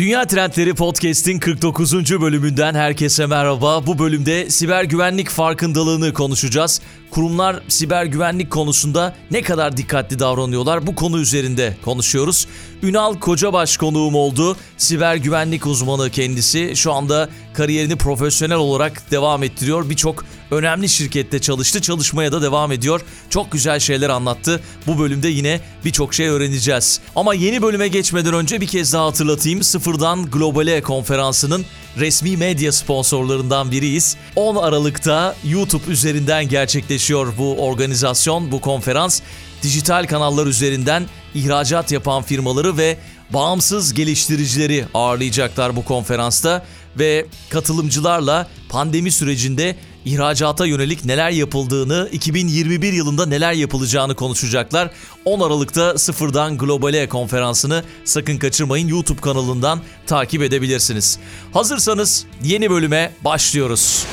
Dünya Trendleri Podcast'in 49. bölümünden herkese merhaba. Bu bölümde siber güvenlik farkındalığını konuşacağız. Kurumlar siber güvenlik konusunda ne kadar dikkatli davranıyorlar bu konu üzerinde konuşuyoruz. Ünal Kocabaş konuğum oldu. Siber güvenlik uzmanı kendisi. Şu anda kariyerini profesyonel olarak devam ettiriyor. Birçok önemli şirkette çalıştı. Çalışmaya da devam ediyor. Çok güzel şeyler anlattı. Bu bölümde yine birçok şey öğreneceğiz. Ama yeni bölüme geçmeden önce bir kez daha hatırlatayım. Sıfırdan Globale konferansının resmi medya sponsorlarından biriyiz. 10 Aralık'ta YouTube üzerinden gerçekleşiyor bu organizasyon, bu konferans. Dijital kanallar üzerinden ihracat yapan firmaları ve bağımsız geliştiricileri ağırlayacaklar bu konferansta ve katılımcılarla pandemi sürecinde ihracata yönelik neler yapıldığını, 2021 yılında neler yapılacağını konuşacaklar. 10 Aralık'ta Sıfırdan Globale konferansını sakın kaçırmayın. YouTube kanalından takip edebilirsiniz. Hazırsanız yeni bölüme başlıyoruz.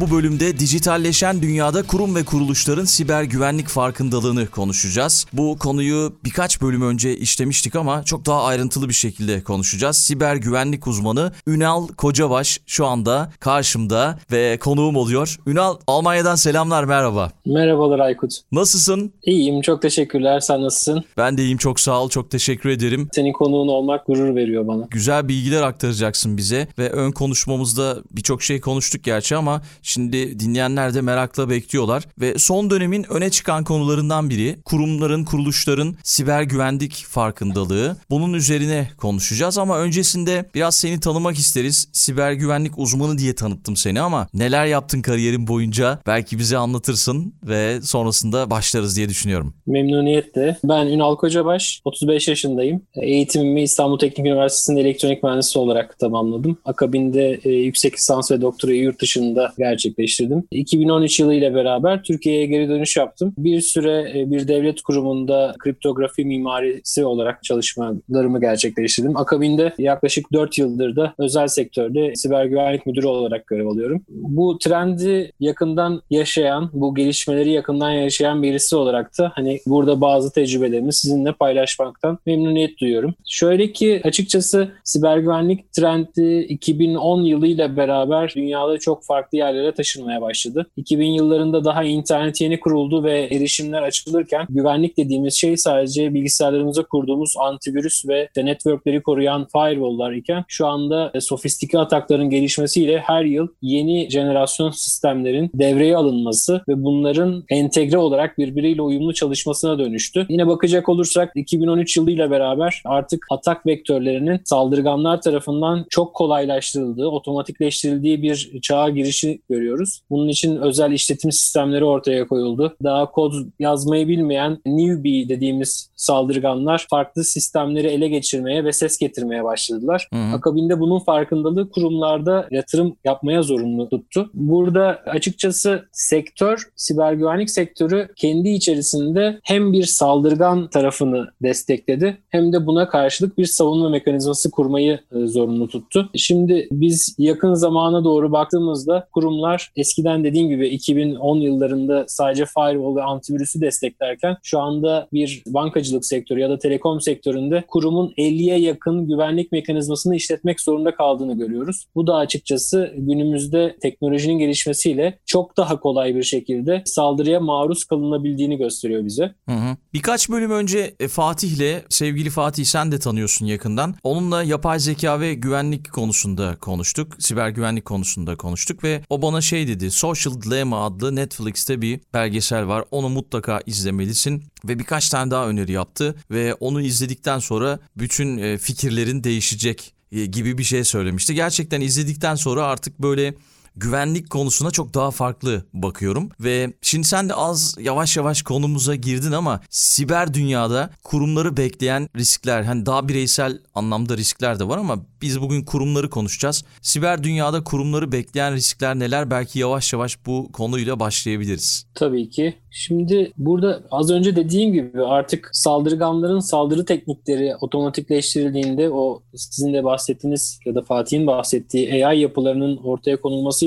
Bu bölümde dijitalleşen dünyada kurum ve kuruluşların siber güvenlik farkındalığını konuşacağız. Bu konuyu birkaç bölüm önce işlemiştik ama çok daha ayrıntılı bir şekilde konuşacağız. Siber güvenlik uzmanı Ünal Kocabaş şu anda karşımda ve konuğum oluyor. Ünal Almanya'dan selamlar merhaba. Merhabalar Aykut. Nasılsın? İyiyim çok teşekkürler. Sen nasılsın? Ben de iyiyim çok sağ ol çok teşekkür ederim. Senin konuğun olmak gurur veriyor bana. Güzel bilgiler aktaracaksın bize ve ön konuşmamızda birçok şey konuştuk gerçi ama Şimdi dinleyenler de merakla bekliyorlar ve son dönemin öne çıkan konularından biri kurumların, kuruluşların siber güvenlik farkındalığı. Bunun üzerine konuşacağız ama öncesinde biraz seni tanımak isteriz. Siber güvenlik uzmanı diye tanıttım seni ama neler yaptın kariyerin boyunca belki bize anlatırsın ve sonrasında başlarız diye düşünüyorum. Memnuniyetle. Ben Ünal Kocabaş, 35 yaşındayım. Eğitimimi İstanbul Teknik Üniversitesi'nde elektronik mühendisi olarak tamamladım. Akabinde e, yüksek lisans ve doktorayı yurt dışında gerçekleştirdim gerçekleştirdim. 2013 yılı ile beraber Türkiye'ye geri dönüş yaptım. Bir süre e, bir devlet kurumunda kriptografi mimarisi olarak çalışmalarımı gerçekleştirdim. Akabinde yaklaşık 4 yıldır da özel sektörde siber güvenlik müdürü olarak görev alıyorum. Bu trendi yakından yaşayan, bu gelişmeleri yakından yaşayan birisi olarak da hani burada bazı tecrübelerimi sizinle paylaşmaktan memnuniyet duyuyorum. Şöyle ki açıkçası siber güvenlik trendi 2010 yılıyla beraber dünyada çok farklı yerlere yerlere taşınmaya başladı. 2000 yıllarında daha internet yeni kuruldu ve erişimler açılırken güvenlik dediğimiz şey sadece bilgisayarlarımıza kurduğumuz antivirüs ve de networkleri koruyan firewall'lar iken şu anda e, sofistike atakların gelişmesiyle her yıl yeni jenerasyon sistemlerin devreye alınması ve bunların entegre olarak birbiriyle uyumlu çalışmasına dönüştü. Yine bakacak olursak 2013 yılıyla beraber artık atak vektörlerinin saldırganlar tarafından çok kolaylaştırıldığı, otomatikleştirildiği bir çağa girişi görüyoruz. Bunun için özel işletim sistemleri ortaya koyuldu. Daha kod yazmayı bilmeyen newbie dediğimiz saldırganlar farklı sistemleri ele geçirmeye ve ses getirmeye başladılar. Hı hı. Akabinde bunun farkındalığı kurumlarda yatırım yapmaya zorunlu tuttu. Burada açıkçası sektör, siber güvenlik sektörü kendi içerisinde hem bir saldırgan tarafını destekledi hem de buna karşılık bir savunma mekanizması kurmayı e, zorunlu tuttu. Şimdi biz yakın zamana doğru baktığımızda kurum kurumlar eskiden dediğim gibi 2010 yıllarında sadece firewall ve antivirüsü desteklerken şu anda bir bankacılık sektörü ya da telekom sektöründe kurumun 50'ye yakın güvenlik mekanizmasını işletmek zorunda kaldığını görüyoruz. Bu da açıkçası günümüzde teknolojinin gelişmesiyle çok daha kolay bir şekilde saldırıya maruz kalınabildiğini gösteriyor bize. Hı hı. Birkaç bölüm önce e, Fatih'le, sevgili Fatih sen de tanıyorsun yakından. Onunla yapay zeka ve güvenlik konusunda konuştuk. Siber güvenlik konusunda konuştuk ve o şey dedi. Social Dilemma adlı Netflix'te bir belgesel var. Onu mutlaka izlemelisin ve birkaç tane daha öneri yaptı ve onu izledikten sonra bütün e, fikirlerin değişecek e, gibi bir şey söylemişti. Gerçekten izledikten sonra artık böyle güvenlik konusuna çok daha farklı bakıyorum ve şimdi sen de az yavaş yavaş konumuza girdin ama siber dünyada kurumları bekleyen riskler hani daha bireysel anlamda riskler de var ama biz bugün kurumları konuşacağız. Siber dünyada kurumları bekleyen riskler neler? Belki yavaş yavaş bu konuyla başlayabiliriz. Tabii ki. Şimdi burada az önce dediğim gibi artık saldırganların saldırı teknikleri otomatikleştirildiğinde o sizin de bahsettiğiniz ya da Fatih'in bahsettiği AI yapılarının ortaya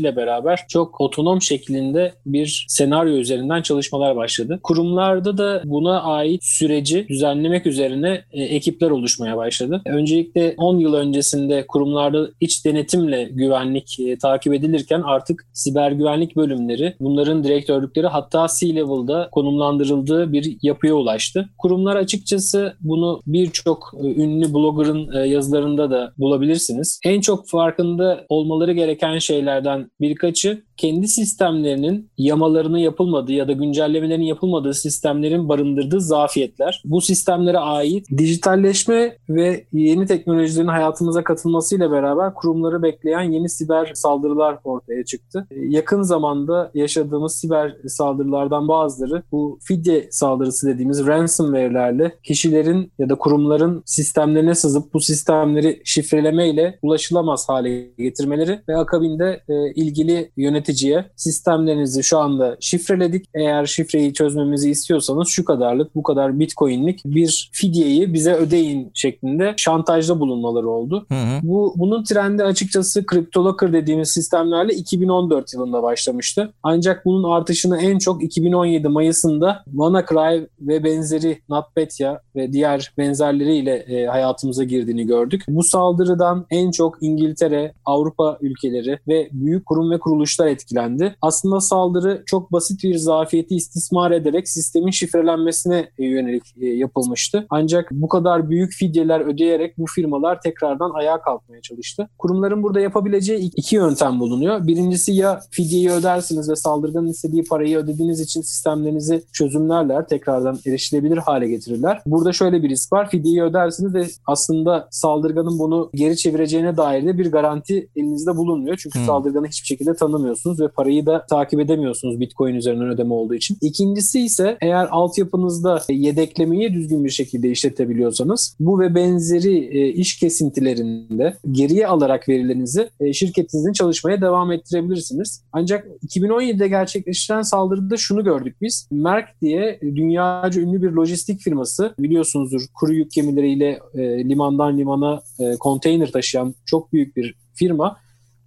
konulmasıyla beraber çok otonom şeklinde bir senaryo üzerinden çalışmalar başladı. Kurumlarda da buna ait süreci düzenlemek üzerine e, ekipler oluşmaya başladı. Öncelikle 10 yıl öncesinde kurumlarda iç denetimle güvenlik e, takip edilirken artık siber güvenlik bölümleri bunların direktörlükleri hatta C-level'da konumlandırıldığı bir yapıya ulaştı. Kurumlar açıkçası bunu birçok e, ünlü blogger'ın yazılarında da bulabilirsiniz. En çok farkında olmaları gereken şeylerden birkaçı kendi sistemlerinin yamalarını yapılmadığı ya da güncellemelerin yapılmadığı sistemlerin barındırdığı zafiyetler. Bu sistemlere ait dijitalleşme ve yeni teknolojilerin hayatımıza katılmasıyla beraber kurumları bekleyen yeni siber saldırılar ortaya çıktı. Yakın zamanda yaşadığımız siber saldırılardan bazıları bu fidye saldırısı dediğimiz ransomware'lerle kişilerin ya da kurumların sistemlerine sızıp bu sistemleri şifrelemeyle ulaşılamaz hale getirmeleri ve akabinde e, ilgili yöneticiye sistemlerinizi şu anda şifreledik. Eğer şifreyi çözmemizi istiyorsanız şu kadarlık bu kadar bitcoinlik bir fidyeyi bize ödeyin şeklinde şantajda bulunmaları oldu. Hı hı. Bu bunun trendi açıkçası CryptoLocker dediğimiz sistemlerle 2014 yılında başlamıştı. Ancak bunun artışını en çok 2017 Mayıs'ında WannaCry ve benzeri NotPetya ve diğer benzerleriyle e, hayatımıza girdiğini gördük. Bu saldırıdan en çok İngiltere, Avrupa ülkeleri ve büyük kurum ve kuruluşlar etkilendi. Aslında saldırı çok basit bir zafiyeti istismar ederek sistemin şifrelenmesine e, yönelik e, yapılmıştı. Ancak bu kadar büyük fidyeler ödeyerek bu firmalar tekrardan ayağa kalkmaya çalıştı. Kurumların burada yapabileceği iki yöntem bulunuyor. Birincisi ya fidyeyi ödersiniz ve saldırganın istediği parayı ödediğiniz için sistemlerinizi çözümlerler, tekrardan erişilebilir hale getirirler. Burada şöyle bir risk var. Fidyeyi ödersiniz ve aslında saldırganın bunu geri çevireceğine dair de bir garanti elinizde bulunmuyor. Çünkü hmm. saldırganı hiçbir şekilde tanımıyorsunuz ve parayı da takip edemiyorsunuz Bitcoin üzerinden ödeme olduğu için. İkincisi ise eğer altyapınızda yedeklemeyi düzgün bir şekilde işletebiliyorsanız bu ve benzeri e, iş kesintilerinde geriye alarak verilerinizi e, şirketinizin çalışmaya devam ettirebilirsiniz. Ancak 2017'de gerçekleştiren saldırıda şunu gördük biz. Merck diye dünyaca ünlü bir lojistik firması biliyorsunuzdur kuru yük gemileriyle e, limandan limana konteyner taşıyan çok büyük bir firma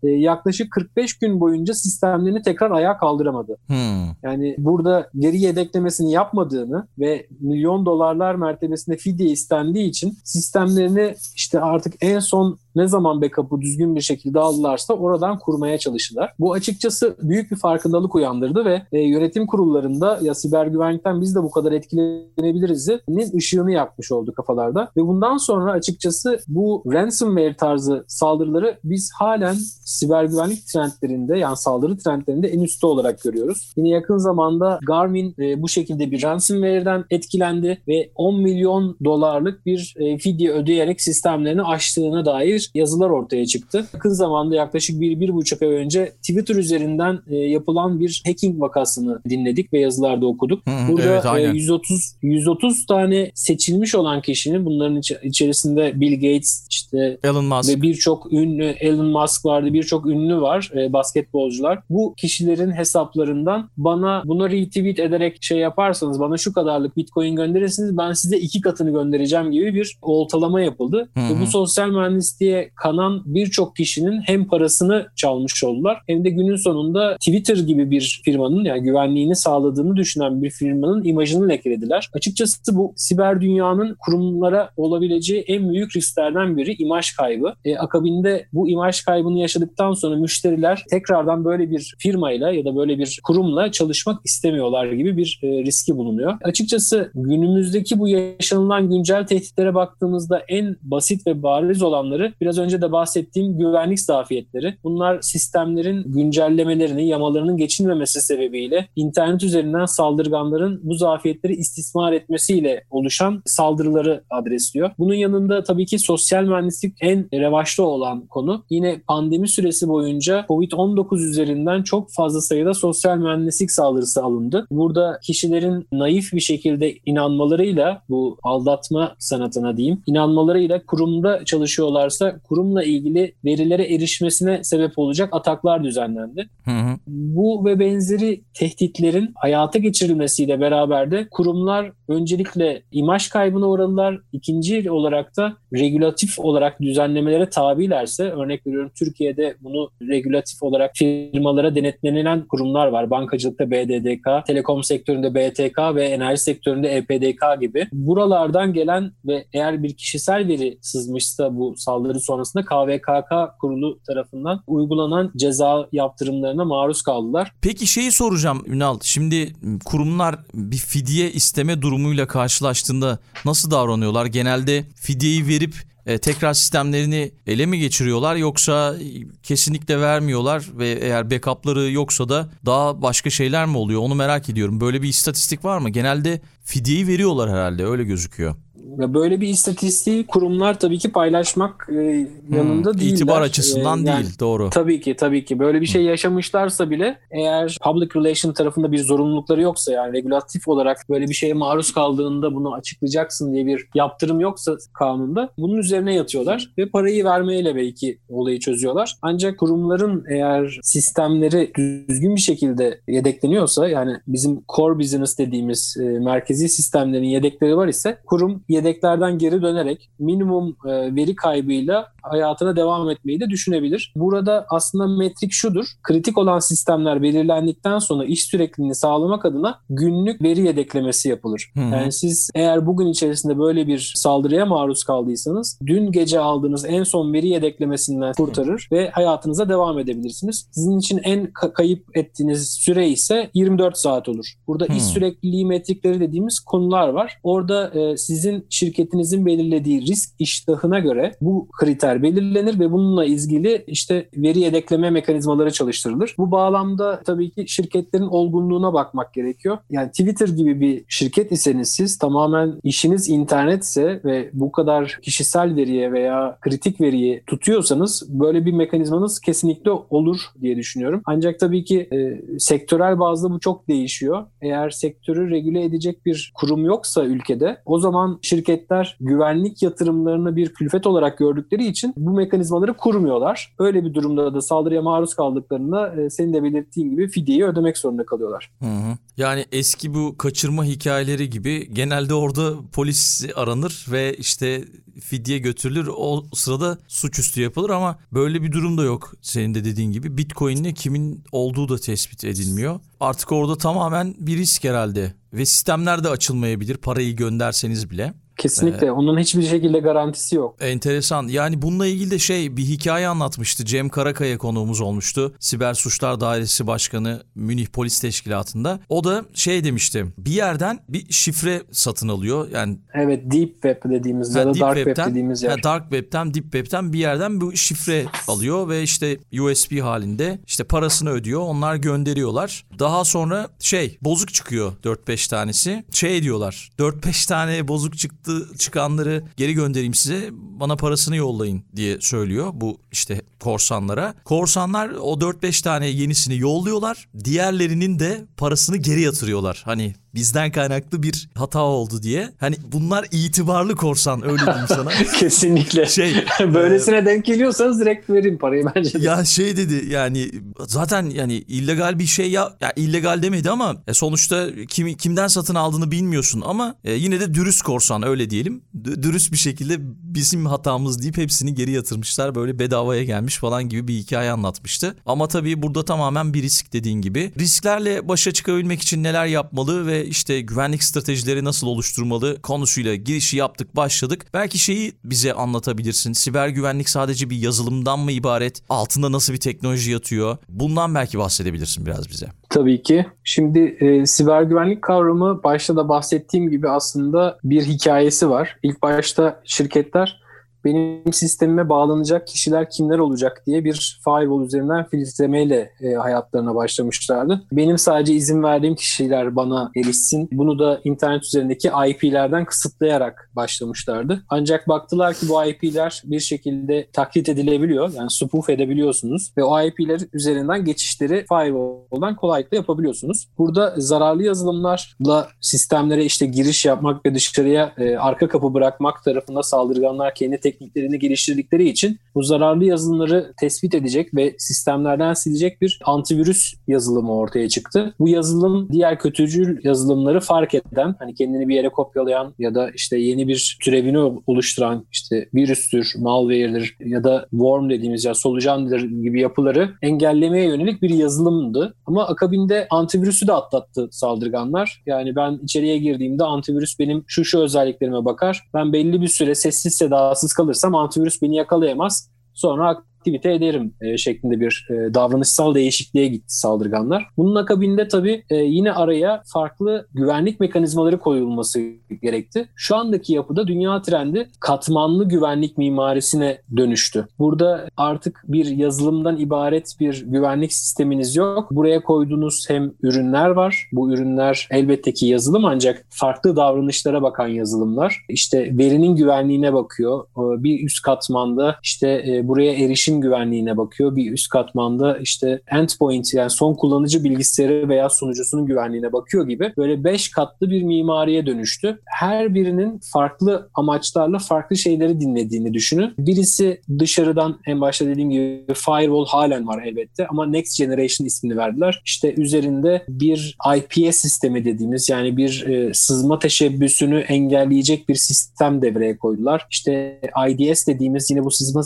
e, yaklaşık 45 gün boyunca sistemlerini tekrar ayağa kaldıramadı. Hmm. Yani burada geri yedeklemesini yapmadığını ve milyon dolarlar mertebesinde fidye istendiği için sistemlerini işte artık en son ne zaman backup'ı düzgün bir şekilde aldılarsa oradan kurmaya çalıştılar. Bu açıkçası büyük bir farkındalık uyandırdı ve e, yönetim kurullarında ya siber güvenlikten biz de bu kadar etkilenebiliriz'in ışığını yakmış oldu kafalarda. Ve bundan sonra açıkçası bu ransomware tarzı saldırıları biz halen siber güvenlik trendlerinde yani saldırı trendlerinde en üstte olarak görüyoruz. Yine yakın zamanda Garmin e, bu şekilde bir ransomware'den etkilendi ve 10 milyon dolarlık bir e, fidye ödeyerek sistemlerini açtığına dair yazılar ortaya çıktı. Yakın zamanda yaklaşık bir, bir buçuk ay önce Twitter üzerinden e, yapılan bir hacking vakasını dinledik ve yazılarda okuduk. Hı, Burada evet, e, 130 130 tane seçilmiş olan kişinin bunların iç, içerisinde Bill Gates işte Elon Musk ve birçok ünlü Elon Musk vardı birçok ünlü var e, basketbolcular. Bu kişilerin hesaplarından bana buna retweet ederek şey yaparsanız bana şu kadarlık bitcoin gönderirsiniz ben size iki katını göndereceğim gibi bir oltalama yapıldı. Hı hı. Ve bu sosyal mühendisliğe kanan birçok kişinin hem parasını çalmış oldular hem de günün sonunda Twitter gibi bir firmanın yani güvenliğini sağladığını düşünen bir firmanın imajını lekelediler. Açıkçası bu siber dünyanın kurumlara olabileceği en büyük risklerden biri imaj kaybı. E, akabinde bu imaj kaybını yaşadıktan sonra müşteriler tekrardan böyle bir firmayla ya da böyle bir kurumla çalışmak istemiyorlar gibi bir e, riski bulunuyor. Açıkçası günümüzdeki bu yaşanılan güncel tehditlere baktığımızda en basit ve bariz olanları biraz önce de bahsettiğim güvenlik zafiyetleri. Bunlar sistemlerin güncellemelerini, yamalarının geçilmemesi sebebiyle internet üzerinden saldırganların bu zafiyetleri istismar etmesiyle oluşan saldırıları adresliyor. Bunun yanında tabii ki sosyal mühendislik en revaçta olan konu. Yine pandemi süresi boyunca COVID-19 üzerinden çok fazla sayıda sosyal mühendislik saldırısı alındı. Burada kişilerin naif bir şekilde inanmalarıyla bu aldatma sanatına diyeyim, inanmalarıyla kurumda çalışıyorlarsa kurumla ilgili verilere erişmesine sebep olacak ataklar düzenlendi. Hı hı. Bu ve benzeri tehditlerin hayata geçirilmesiyle beraber de kurumlar öncelikle imaj kaybına uğradılar. İkinci olarak da regülatif olarak düzenlemelere tabilerse örnek veriyorum Türkiye'de bunu regülatif olarak firmalara denetlenilen kurumlar var. Bankacılıkta BDDK, telekom sektöründe BTK ve enerji sektöründe EPDK gibi. Buralardan gelen ve eğer bir kişisel veri sızmışsa bu saldırı sonrasında KVKK kurulu tarafından uygulanan ceza yaptırımlarına maruz kaldılar. Peki şeyi soracağım Ünal. Şimdi kurumlar bir fidye isteme durumuyla karşılaştığında nasıl davranıyorlar? Genelde fidyeyi verip e, tekrar sistemlerini ele mi geçiriyorlar yoksa kesinlikle vermiyorlar ve eğer backup'ları yoksa da daha başka şeyler mi oluyor? Onu merak ediyorum. Böyle bir istatistik var mı? Genelde fidyeyi veriyorlar herhalde öyle gözüküyor. Böyle bir istatistiği kurumlar tabii ki paylaşmak e, yanında hmm, değiller. İtibar açısından e, yani, değil doğru. Tabii ki tabii ki böyle bir şey yaşamışlarsa bile eğer public relation tarafında bir zorunlulukları yoksa yani regülatif olarak böyle bir şeye maruz kaldığında bunu açıklayacaksın diye bir yaptırım yoksa kanunda bunun üzerine yatıyorlar ve parayı vermeyle belki olayı çözüyorlar. Ancak kurumların eğer sistemleri düzgün bir şekilde yedekleniyorsa yani bizim core business dediğimiz e, merkezi sistemlerin yedekleri var ise kurum yedeklerden geri dönerek minimum e, veri kaybıyla hayatına devam etmeyi de düşünebilir. Burada aslında metrik şudur. Kritik olan sistemler belirlendikten sonra iş sürekliliğini sağlamak adına günlük veri yedeklemesi yapılır. Hı-hı. Yani siz eğer bugün içerisinde böyle bir saldırıya maruz kaldıysanız dün gece aldığınız en son veri yedeklemesinden kurtarır ve hayatınıza devam edebilirsiniz. Sizin için en kayıp ettiğiniz süre ise 24 saat olur. Burada Hı-hı. iş sürekliliği metrikleri dediğimiz konular var. Orada e, sizin şirketinizin belirlediği risk iştahına göre bu kriter belirlenir ve bununla ilgili işte veri yedekleme mekanizmaları çalıştırılır. Bu bağlamda tabii ki şirketlerin olgunluğuna bakmak gerekiyor. Yani Twitter gibi bir şirket iseniz siz tamamen işiniz internetse ve bu kadar kişisel veriye veya kritik veriyi tutuyorsanız böyle bir mekanizmanız kesinlikle olur diye düşünüyorum. Ancak tabii ki e, sektörel bazda bu çok değişiyor. Eğer sektörü regüle edecek bir kurum yoksa ülkede o zaman şirketler güvenlik yatırımlarını bir külfet olarak gördükleri için bu mekanizmaları kurmuyorlar. Öyle bir durumda da saldırıya maruz kaldıklarında e, senin de belirttiğin gibi fidyeyi ödemek zorunda kalıyorlar. Hı hı. Yani eski bu kaçırma hikayeleri gibi genelde orada polis aranır ve işte fidye götürülür. O sırada suçüstü yapılır ama böyle bir durum da yok senin de dediğin gibi. Bitcoin'le kimin olduğu da tespit edilmiyor. Artık orada tamamen bir risk herhalde ve sistemler de açılmayabilir parayı gönderseniz bile. Kesinlikle. Ee, Onun hiçbir şekilde garantisi yok. Enteresan. Yani bununla ilgili de şey bir hikaye anlatmıştı. Cem Karakaya konuğumuz olmuştu. Siber Suçlar Dairesi Başkanı Münih Polis Teşkilatı'nda. O da şey demişti. Bir yerden bir şifre satın alıyor. Yani Evet, Deep Web dediğimiz ya da Dark Web dediğimiz yer. Ha, dark Web'ten, Deep Web'ten bir yerden bu şifre alıyor ve işte USB halinde işte parasını ödüyor. Onlar gönderiyorlar. Daha sonra şey bozuk çıkıyor 4-5 tanesi. Şey diyorlar. 4-5 tane bozuk çıktı çıktı çıkanları geri göndereyim size bana parasını yollayın diye söylüyor bu işte korsanlara. Korsanlar o 4-5 tane yenisini yolluyorlar. Diğerlerinin de parasını geri yatırıyorlar. Hani bizden kaynaklı bir hata oldu diye. Hani bunlar itibarlı korsan öyle diyeyim sana. Kesinlikle. Şey, Böylesine e, denk geliyorsanız direkt verin parayı bence de. Ya şey dedi yani zaten yani illegal bir şey ya, ya illegal demedi ama e, sonuçta kim, kimden satın aldığını bilmiyorsun ama e, yine de dürüst korsan öyle diyelim. D- dürüst bir şekilde bizim hatamız deyip hepsini geri yatırmışlar böyle bedavaya gelmiş falan gibi bir hikaye anlatmıştı. Ama tabii burada tamamen bir risk dediğin gibi. Risklerle başa çıkabilmek için neler yapmalı ve işte güvenlik stratejileri nasıl oluşturmalı konusuyla girişi yaptık başladık. Belki şeyi bize anlatabilirsin. Siber güvenlik sadece bir yazılımdan mı ibaret? Altında nasıl bir teknoloji yatıyor? Bundan belki bahsedebilirsin biraz bize. Tabii ki. Şimdi e, siber güvenlik kavramı başta da bahsettiğim gibi aslında bir hikayesi var. İlk başta şirketler benim sistemime bağlanacak kişiler kimler olacak diye bir firewall üzerinden filtremeyle e, hayatlarına başlamışlardı. Benim sadece izin verdiğim kişiler bana erişsin. Bunu da internet üzerindeki IP'lerden kısıtlayarak başlamışlardı. Ancak baktılar ki bu IP'ler bir şekilde taklit edilebiliyor. Yani spoof edebiliyorsunuz ve o IP'ler üzerinden geçişleri firewall'dan kolaylıkla yapabiliyorsunuz. Burada zararlı yazılımlarla sistemlere işte giriş yapmak ve dışarıya e, arka kapı bırakmak tarafında saldırganlar kendi tekniklerini geliştirdikleri için bu zararlı yazılımları tespit edecek ve sistemlerden silecek bir antivirüs yazılımı ortaya çıktı. Bu yazılım diğer kötücül yazılımları fark eden, hani kendini bir yere kopyalayan ya da işte yeni bir türevini oluşturan işte virüstür, malware'dir ya da worm dediğimiz ya solucandır gibi yapıları engellemeye yönelik bir yazılımdı. Ama akabinde antivirüsü de atlattı saldırganlar. Yani ben içeriye girdiğimde antivirüs benim şu şu özelliklerime bakar. Ben belli bir süre sessiz sedasız kalırsam antivirüs beni yakalayamaz. Sonra aktivite ederim e, şeklinde bir e, davranışsal değişikliğe gitti saldırganlar. Bunun akabinde tabii e, yine araya farklı güvenlik mekanizmaları koyulması gerekti. Şu andaki yapıda dünya trendi katmanlı güvenlik mimarisine dönüştü. Burada artık bir yazılımdan ibaret bir güvenlik sisteminiz yok. Buraya koyduğunuz hem ürünler var. Bu ürünler elbette ki yazılım ancak farklı davranışlara bakan yazılımlar. İşte verinin güvenliğine bakıyor. Bir üst katmanda işte e, buraya erişim erişim güvenliğine bakıyor. Bir üst katmanda işte endpoint yani son kullanıcı bilgisayarı veya sunucusunun güvenliğine bakıyor gibi böyle 5 katlı bir mimariye dönüştü. Her birinin farklı amaçlarla farklı şeyleri dinlediğini düşünün. Birisi dışarıdan en başta dediğim gibi firewall halen var elbette ama Next Generation ismini verdiler. İşte üzerinde bir IPS sistemi dediğimiz yani bir e, sızma teşebbüsünü engelleyecek bir sistem devreye koydular. İşte IDS dediğimiz yine bu sızma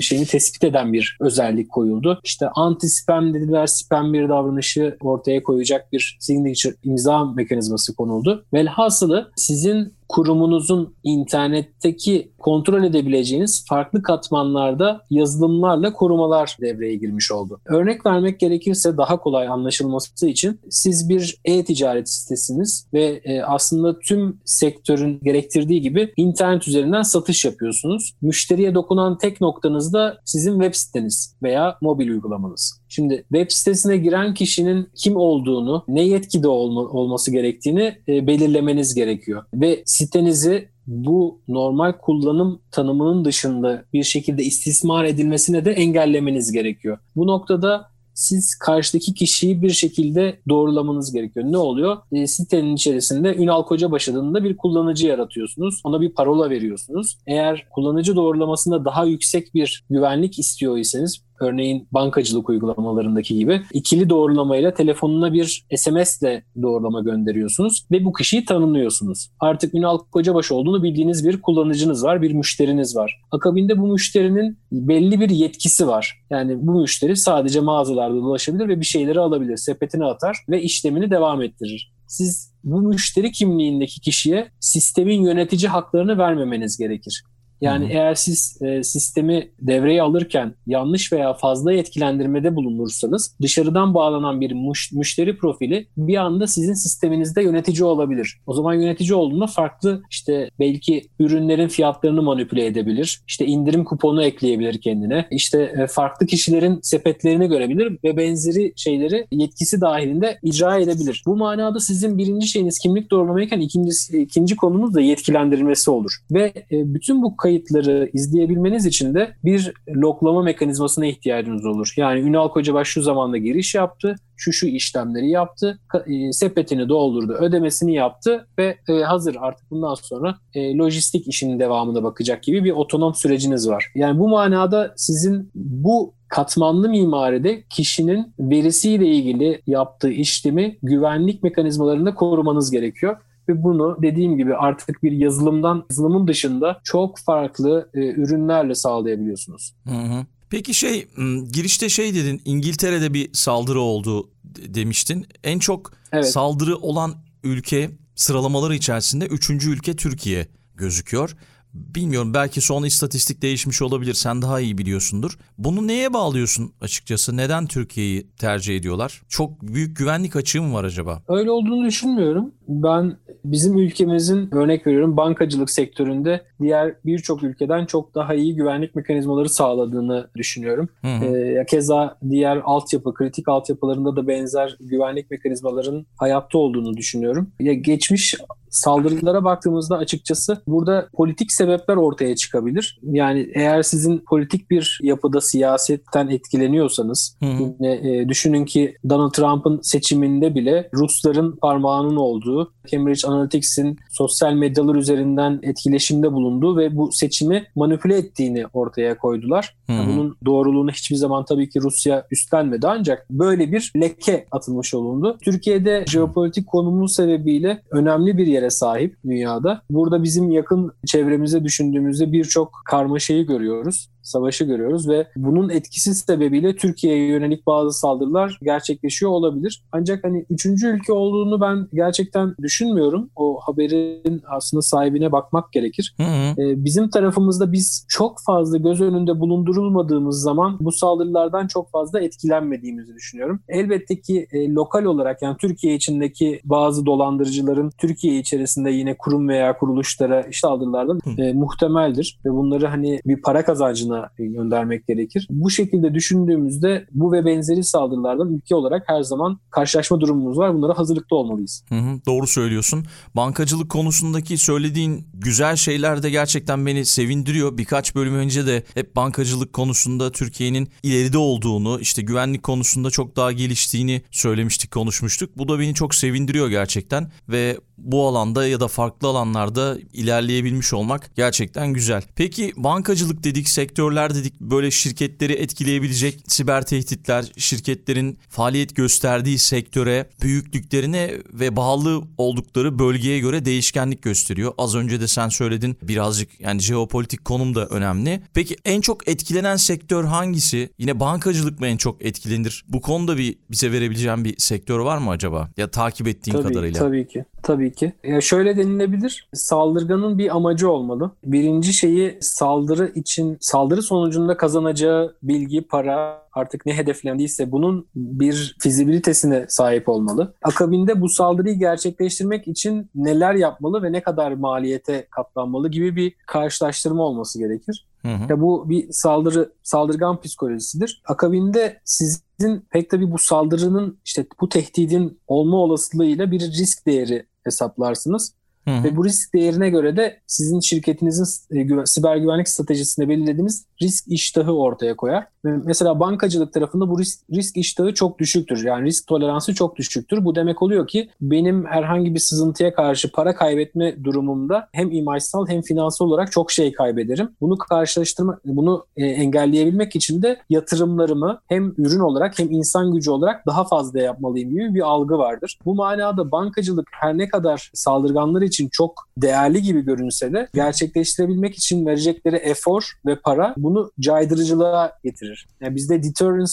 şeyini tespit tespit eden bir özellik koyuldu. İşte anti-spam dediler, spam bir davranışı ortaya koyacak bir signature imza mekanizması konuldu. Velhasılı sizin kurumunuzun internetteki kontrol edebileceğiniz farklı katmanlarda yazılımlarla korumalar devreye girmiş oldu. Örnek vermek gerekirse daha kolay anlaşılması için siz bir e-ticaret sitesiniz ve e, aslında tüm sektörün gerektirdiği gibi internet üzerinden satış yapıyorsunuz. Müşteriye dokunan tek noktanız da sizin web siteniz veya mobil uygulamanız. Şimdi web sitesine giren kişinin kim olduğunu, ne yetkide olma, olması gerektiğini e, belirlemeniz gerekiyor. Ve sitenizi bu normal kullanım tanımının dışında bir şekilde istismar edilmesine de engellemeniz gerekiyor. Bu noktada siz karşıdaki kişiyi bir şekilde doğrulamanız gerekiyor. Ne oluyor? E, sitenin içerisinde Ünal Kocabaş adında bir kullanıcı yaratıyorsunuz. Ona bir parola veriyorsunuz. Eğer kullanıcı doğrulamasında daha yüksek bir güvenlik istiyor iseniz örneğin bankacılık uygulamalarındaki gibi ikili doğrulamayla telefonuna bir SMS ile doğrulama gönderiyorsunuz ve bu kişiyi tanımlıyorsunuz. Artık Ünal Kocabaş olduğunu bildiğiniz bir kullanıcınız var, bir müşteriniz var. Akabinde bu müşterinin belli bir yetkisi var. Yani bu müşteri sadece mağazalarda dolaşabilir ve bir şeyleri alabilir, sepetine atar ve işlemini devam ettirir. Siz bu müşteri kimliğindeki kişiye sistemin yönetici haklarını vermemeniz gerekir. Yani Hı-hı. eğer siz e, sistemi devreye alırken yanlış veya fazla etkilendirmede bulunursanız dışarıdan bağlanan bir muş, müşteri profili bir anda sizin sisteminizde yönetici olabilir. O zaman yönetici olduğunda farklı işte belki ürünlerin fiyatlarını manipüle edebilir. İşte indirim kuponu ekleyebilir kendine. İşte e, farklı kişilerin sepetlerini görebilir ve benzeri şeyleri yetkisi dahilinde icra edebilir. Bu manada sizin birinci şeyiniz kimlik doğrulamayken ikincisi, ikinci konumuz da yetkilendirilmesi olur. Ve e, bütün bu kayıt kayıtları izleyebilmeniz için de bir loglama mekanizmasına ihtiyacınız olur. Yani Ünal Kocabaş şu zamanda giriş yaptı, şu şu işlemleri yaptı, e, sepetini doldurdu, ödemesini yaptı ve e, hazır artık bundan sonra e, lojistik işinin devamına bakacak gibi bir otonom süreciniz var. Yani bu manada sizin bu katmanlı mimaride kişinin verisiyle ilgili yaptığı işlemi güvenlik mekanizmalarında korumanız gerekiyor ve bunu dediğim gibi artık bir yazılımdan yazılımın dışında çok farklı e, ürünlerle sağlayabiliyorsunuz. Hı hı. Peki şey girişte şey dedin İngiltere'de bir saldırı oldu demiştin. En çok evet. saldırı olan ülke sıralamaları içerisinde üçüncü ülke Türkiye gözüküyor. Bilmiyorum belki son istatistik değişmiş olabilir. Sen daha iyi biliyorsundur. Bunu neye bağlıyorsun açıkçası? Neden Türkiye'yi tercih ediyorlar? Çok büyük güvenlik açığı mı var acaba? Öyle olduğunu düşünmüyorum. Ben bizim ülkemizin örnek veriyorum bankacılık sektöründe diğer birçok ülkeden çok daha iyi güvenlik mekanizmaları sağladığını düşünüyorum. Hı hı. E, keza diğer altyapı, kritik altyapılarında da benzer güvenlik mekanizmaların hayatta olduğunu düşünüyorum. Ya geçmiş saldırılara baktığımızda açıkçası burada politik sebepler ortaya çıkabilir. Yani eğer sizin politik bir yapıda siyasetten etkileniyorsanız yine e, düşünün ki Donald Trump'ın seçiminde bile Rusların parmağının olduğu, Cambridge Analytics'in sosyal medyalar üzerinden etkileşimde bulunduğu ve bu seçimi manipüle ettiğini ortaya koydular. Yani bunun doğruluğunu hiçbir zaman tabii ki Rusya üstlenmedi ancak böyle bir leke atılmış olundu. Türkiye'de jeopolitik konumun sebebiyle önemli bir yer yere sahip dünyada. Burada bizim yakın çevremize düşündüğümüzde birçok karmaşayı görüyoruz savaşı görüyoruz ve bunun etkisi sebebiyle Türkiye'ye yönelik bazı saldırılar gerçekleşiyor olabilir. Ancak hani üçüncü ülke olduğunu ben gerçekten düşünmüyorum. O haberin aslında sahibine bakmak gerekir. Hı hı. Ee, bizim tarafımızda biz çok fazla göz önünde bulundurulmadığımız zaman bu saldırılardan çok fazla etkilenmediğimizi düşünüyorum. Elbette ki e, lokal olarak yani Türkiye içindeki bazı dolandırıcıların Türkiye içerisinde yine kurum veya kuruluşlara işte saldırılardan e, muhtemeldir ve bunları hani bir para kazancına göndermek gerekir. Bu şekilde düşündüğümüzde bu ve benzeri saldırılardan ülke olarak her zaman karşılaşma durumumuz var. Bunlara hazırlıklı olmalıyız. Hı hı, doğru söylüyorsun. Bankacılık konusundaki söylediğin güzel şeyler de gerçekten beni sevindiriyor. Birkaç bölüm önce de hep bankacılık konusunda Türkiye'nin ileride olduğunu, işte güvenlik konusunda çok daha geliştiğini söylemiştik, konuşmuştuk. Bu da beni çok sevindiriyor gerçekten ve bu alanda ya da farklı alanlarda ilerleyebilmiş olmak gerçekten güzel. Peki bankacılık dedik, sektörler dedik böyle şirketleri etkileyebilecek siber tehditler, şirketlerin faaliyet gösterdiği sektöre, büyüklüklerine ve bağlı oldukları bölgeye göre değişkenlik gösteriyor. Az önce de sen söyledin birazcık yani jeopolitik konum da önemli. Peki en çok etkilenen sektör hangisi? Yine bankacılık mı en çok etkilenir? Bu konuda bir bize verebileceğin bir sektör var mı acaba? Ya takip ettiğin tabii, kadarıyla. Tabii ki. Tabii ki. Ya şöyle denilebilir. Saldırganın bir amacı olmalı. Birinci şeyi saldırı için saldırı sonucunda kazanacağı bilgi, para artık ne hedeflendiyse bunun bir fizibilitesine sahip olmalı. Akabinde bu saldırıyı gerçekleştirmek için neler yapmalı ve ne kadar maliyete katlanmalı gibi bir karşılaştırma olması gerekir. Hı hı. Ya bu bir saldırı saldırgan psikolojisidir. Akabinde sizin pek tabii bu saldırının işte bu tehdidin olma olasılığıyla bir risk değeri hesaplarsınız. Hı hı. Ve bu risk değerine göre de sizin şirketinizin e, siber güvenlik stratejisinde belirlediğiniz risk iştahı ortaya koyar. Mesela bankacılık tarafında bu risk, risk iştahı çok düşüktür. Yani risk toleransı çok düşüktür. Bu demek oluyor ki benim herhangi bir sızıntıya karşı para kaybetme durumumda hem imajsal hem finansal olarak çok şey kaybederim. Bunu karşılaştırma, bunu e, engelleyebilmek için de yatırımlarımı hem ürün olarak hem insan gücü olarak daha fazla yapmalıyım gibi bir algı vardır. Bu manada bankacılık her ne kadar saldırganlar için çok değerli gibi görünse de gerçekleştirebilmek için verecekleri efor ve para bunu caydırıcılığa getirir. Yani bizde deterrence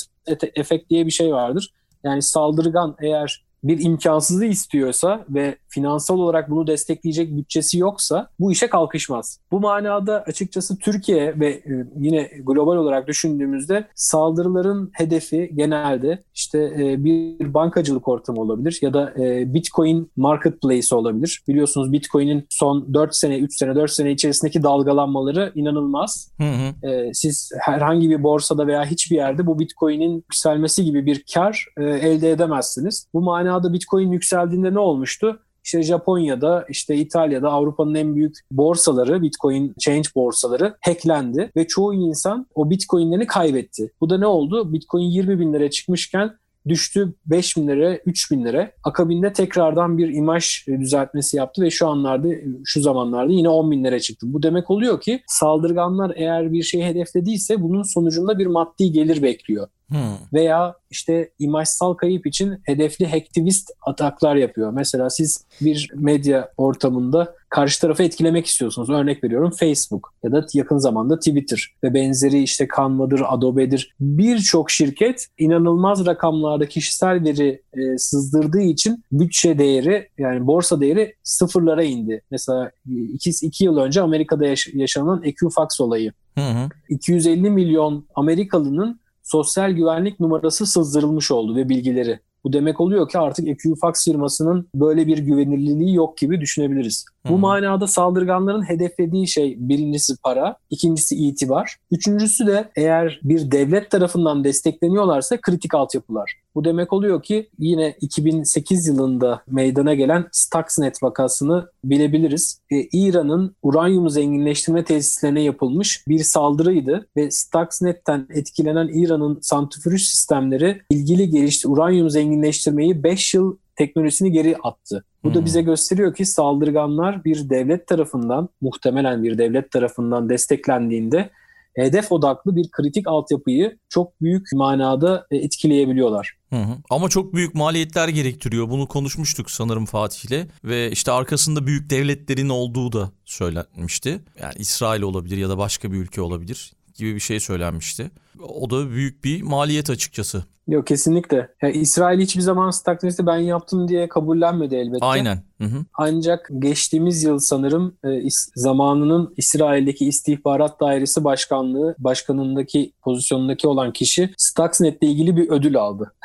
efekt diye bir şey vardır. Yani saldırgan eğer bir imkansızı istiyorsa ve finansal olarak bunu destekleyecek bütçesi yoksa bu işe kalkışmaz. Bu manada açıkçası Türkiye ve e, yine global olarak düşündüğümüzde saldırıların hedefi genelde işte e, bir bankacılık ortamı olabilir ya da e, Bitcoin marketplace olabilir. Biliyorsunuz Bitcoin'in son 4 sene, 3 sene, 4 sene içerisindeki dalgalanmaları inanılmaz. Hı hı. Siz herhangi bir borsada veya hiçbir yerde bu Bitcoin'in yükselmesi gibi bir kar elde edemezsiniz. Bu manada Bitcoin yükseldiğinde ne olmuştu? İşte Japonya'da, işte İtalya'da Avrupa'nın en büyük borsaları, Bitcoin Change borsaları hacklendi ve çoğu insan o Bitcoin'lerini kaybetti. Bu da ne oldu? Bitcoin 20 bin liraya çıkmışken düştü 5 bin lira, 3 bin lira. Akabinde tekrardan bir imaj düzeltmesi yaptı ve şu anlarda, şu zamanlarda yine 10 bin lira çıktı. Bu demek oluyor ki saldırganlar eğer bir şey hedeflediyse bunun sonucunda bir maddi gelir bekliyor. Hmm. Veya işte imajsal kayıp için hedefli hacktivist ataklar yapıyor. Mesela siz bir medya ortamında karşı tarafı etkilemek istiyorsunuz. Örnek veriyorum Facebook ya da yakın zamanda Twitter ve benzeri işte Canva'dır, Adobe'dir. Birçok şirket inanılmaz rakamlarda kişisel veri e, sızdırdığı için bütçe değeri yani borsa değeri sıfırlara indi. Mesela iki, iki yıl önce Amerika'da yaş- yaşanan Equifax olayı. Hı hı. 250 milyon Amerikalının sosyal güvenlik numarası sızdırılmış oldu ve bilgileri. Bu demek oluyor ki artık Equifax firmasının böyle bir güvenilirliği yok gibi düşünebiliriz. Bu Hmm. manada saldırganların hedeflediği şey birincisi para, ikincisi itibar. Üçüncüsü de eğer bir devlet tarafından destekleniyorlarsa kritik altyapılar. Bu demek oluyor ki yine 2008 yılında meydana gelen Stuxnet vakasını bilebiliriz. E, İran'ın uranyum zenginleştirme tesislerine yapılmış bir saldırıydı ve Stuxnet'ten etkilenen İran'ın santrifüj sistemleri ilgili gelişti uranyum zenginleştirmeyi 5 yıl teknolojisini geri attı. Bu da Hmm. bize gösteriyor ki saldırganlar bir devlet tarafından, muhtemelen bir devlet tarafından desteklendiğinde hedef odaklı bir kritik altyapıyı çok büyük manada e, etkileyebiliyorlar. Hı hı. Ama çok büyük maliyetler gerektiriyor. Bunu konuşmuştuk sanırım Fatih'le. Ve işte arkasında büyük devletlerin olduğu da söylenmişti. Yani İsrail olabilir ya da başka bir ülke olabilir gibi bir şey söylenmişti. O da büyük bir maliyet açıkçası. Yok kesinlikle. Ya, İsrail hiçbir zaman Stuxnet'i ben yaptım diye kabullenmedi elbette. Aynen. Hı hı. Ancak geçtiğimiz yıl sanırım e, is- zamanının İsrail'deki İstihbarat Dairesi Başkanlığı başkanındaki pozisyondaki olan kişi Stuxnet'le ilgili bir ödül aldı.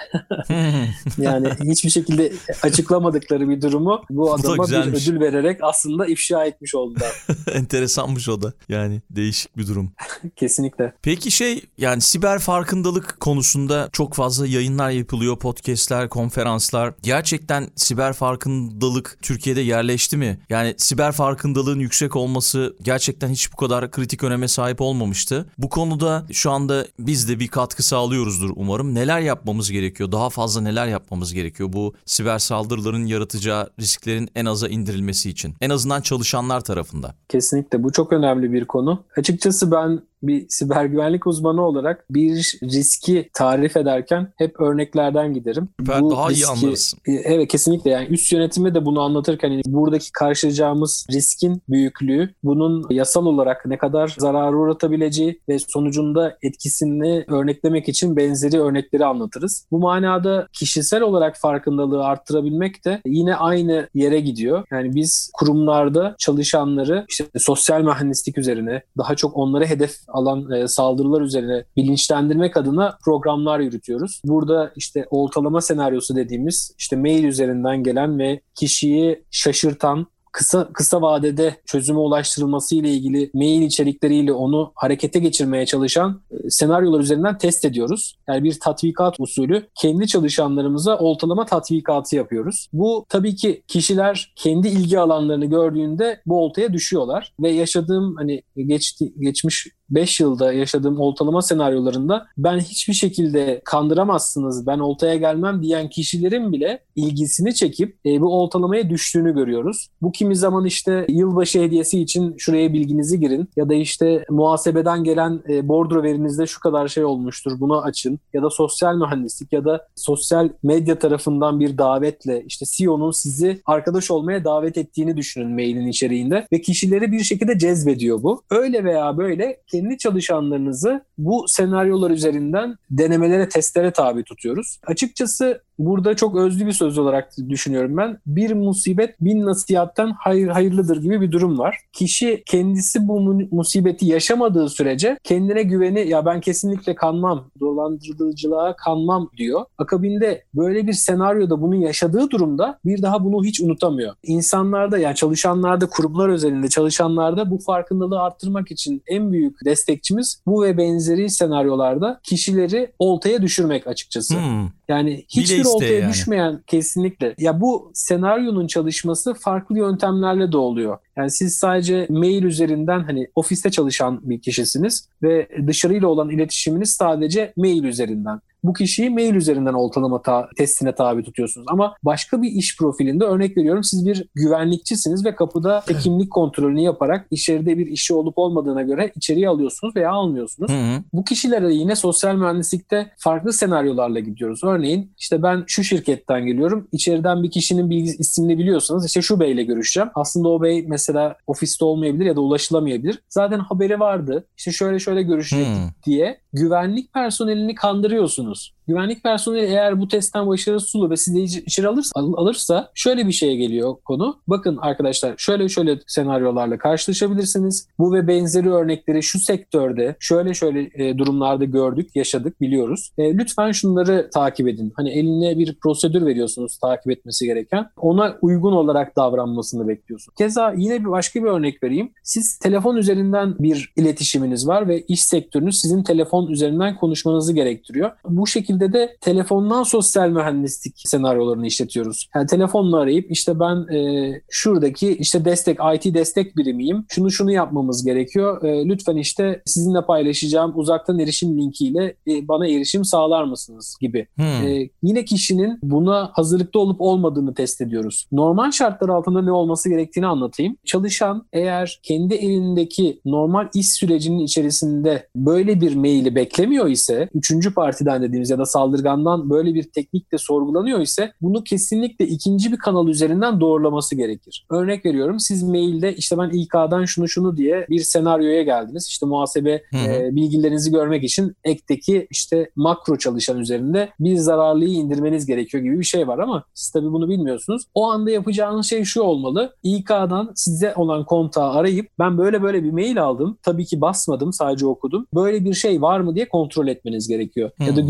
Yani hiçbir şekilde açıklamadıkları bir durumu bu da adama bir ödül vererek aslında ifşa etmiş oldular. Enteresanmış o da. Yani değişik bir durum. Kesinlikle. Peki şey yani siber farkındalık konusunda çok fazla yayınlar yapılıyor, podcastler, konferanslar. Gerçekten siber farkındalık Türkiye'de yerleşti mi? Yani siber farkındalığın yüksek olması gerçekten hiç bu kadar kritik öneme sahip olmamıştı. Bu konuda şu anda biz de bir katkı sağlıyoruzdur umarım. Neler yapmamız gerekiyor? Daha fazla neler yapmamız gerekiyor bu siber saldırıların yaratacağı risklerin en aza indirilmesi için? En azından çalışanlar tarafında. Kesinlikle bu çok önemli bir konu. Açıkçası ben bir siber güvenlik uzmanı olarak bir riski tarif ederken hep örneklerden giderim. Süper, Bu daha iyi riski- anlarız. E, Evet kesinlikle yani üst yönetime de bunu anlatırken hani buradaki karşılayacağımız riskin büyüklüğü, bunun yasal olarak ne kadar zararı uğratabileceği ve sonucunda etkisini örneklemek için benzeri örnekleri anlatırız. Bu manada kişisel olarak farkındalığı arttırabilmek de yine aynı yere gidiyor. Yani biz kurumlarda çalışanları işte sosyal mühendislik üzerine daha çok onlara hedef alan e, saldırılar üzerine bilinçlendirmek adına programlar yürütüyoruz. Burada işte oltalama senaryosu dediğimiz işte mail üzerinden gelen ve kişiyi şaşırtan kısa kısa vadede çözüme ulaştırılması ile ilgili mail içerikleriyle onu harekete geçirmeye çalışan e, senaryolar üzerinden test ediyoruz. Yani bir tatbikat usulü kendi çalışanlarımıza oltalama tatbikatı yapıyoruz. Bu tabii ki kişiler kendi ilgi alanlarını gördüğünde bu oltaya düşüyorlar ve yaşadığım hani geçti, geçmiş 5 yılda yaşadığım oltalama senaryolarında ben hiçbir şekilde kandıramazsınız, ben oltaya gelmem diyen kişilerin bile ilgisini çekip e, bu oltalamaya düştüğünü görüyoruz. Bu kimi zaman işte yılbaşı hediyesi için şuraya bilginizi girin ya da işte muhasebeden gelen e, bordro verinizde şu kadar şey olmuştur bunu açın ya da sosyal mühendislik ya da sosyal medya tarafından bir davetle işte CEO'nun sizi arkadaş olmaya davet ettiğini düşünün mailin içeriğinde ve kişileri bir şekilde cezbediyor bu. Öyle veya böyle çalışanlarınızı bu senaryolar üzerinden denemelere, testlere tabi tutuyoruz. Açıkçası burada çok özlü bir söz olarak düşünüyorum ben. Bir musibet bin nasihatten hayır hayırlıdır gibi bir durum var. Kişi kendisi bu mu- musibeti yaşamadığı sürece kendine güveni ya ben kesinlikle kanmam, dolandırıcılığa kanmam diyor. Akabinde böyle bir senaryoda bunu yaşadığı durumda bir daha bunu hiç unutamıyor. İnsanlarda yani çalışanlarda, kurumlar özelinde çalışanlarda bu farkındalığı arttırmak için en büyük destekçimiz bu ve benzeri senaryolarda kişileri oltaya düşürmek açıkçası. Hmm. Yani hiçbir isteye oltaya yani. düşmeyen kesinlikle. Ya bu senaryonun çalışması farklı yöntemlerle de oluyor. Yani siz sadece mail üzerinden hani ofiste çalışan bir kişisiniz ve dışarıyla olan iletişiminiz sadece mail üzerinden. Bu kişiyi mail üzerinden oltalama ta- testine tabi tutuyorsunuz. Ama başka bir iş profilinde örnek veriyorum siz bir güvenlikçisiniz ve kapıda kimlik kontrolünü yaparak içeride bir işi olup olmadığına göre içeriye alıyorsunuz veya almıyorsunuz. Hı hı. Bu kişilere yine sosyal mühendislikte farklı senaryolarla gidiyoruz. Örneğin işte ben şu şirketten geliyorum. İçeriden bir kişinin bilgi ismini biliyorsanız işte şu beyle görüşeceğim. Aslında o bey mesela ofiste olmayabilir ya da ulaşılamayabilir. Zaten haberi vardı. İşte şöyle şöyle görüşecektik Hmm. diye güvenlik personelini kandırıyorsunuz. Güvenlik personeli eğer bu testten başarısız ve sizi içeri alırsa, alırsa şöyle bir şeye geliyor konu. Bakın arkadaşlar şöyle şöyle senaryolarla karşılaşabilirsiniz. Bu ve benzeri örnekleri şu sektörde şöyle şöyle e, durumlarda gördük, yaşadık, biliyoruz. E, lütfen şunları takip edin. Hani eline bir prosedür veriyorsunuz takip etmesi gereken. Ona uygun olarak davranmasını bekliyorsun. Keza yine bir başka bir örnek vereyim. Siz telefon üzerinden bir iletişiminiz var ve iş sektörünüz sizin telefon üzerinden konuşmanızı gerektiriyor. Bu şekilde de telefondan sosyal mühendislik senaryolarını işletiyoruz. Yani telefonla arayıp işte ben e, şuradaki işte destek IT destek birimiyim. Şunu şunu yapmamız gerekiyor. E, lütfen işte sizinle paylaşacağım uzaktan erişim linkiyle e, bana erişim sağlar mısınız gibi. Hmm. E, yine kişinin buna hazırlıklı olup olmadığını test ediyoruz. Normal şartlar altında ne olması gerektiğini anlatayım. Çalışan eğer kendi elindeki normal iş sürecinin içerisinde böyle bir maili beklemiyor ise, üçüncü partiden dediğimiz ya da saldırgandan böyle bir teknikle sorgulanıyor ise bunu kesinlikle ikinci bir kanal üzerinden doğrulaması gerekir. Örnek veriyorum siz mailde işte ben İK'dan şunu şunu diye bir senaryoya geldiniz. İşte muhasebe e, bilgilerinizi görmek için ekteki işte makro çalışan üzerinde bir zararlıyı indirmeniz gerekiyor gibi bir şey var ama siz tabii bunu bilmiyorsunuz. O anda yapacağınız şey şu olmalı. İK'dan size olan kontağı arayıp ben böyle böyle bir mail aldım. Tabii ki basmadım sadece okudum. Böyle bir şey var mı diye kontrol etmeniz gerekiyor. Hmm. Ya da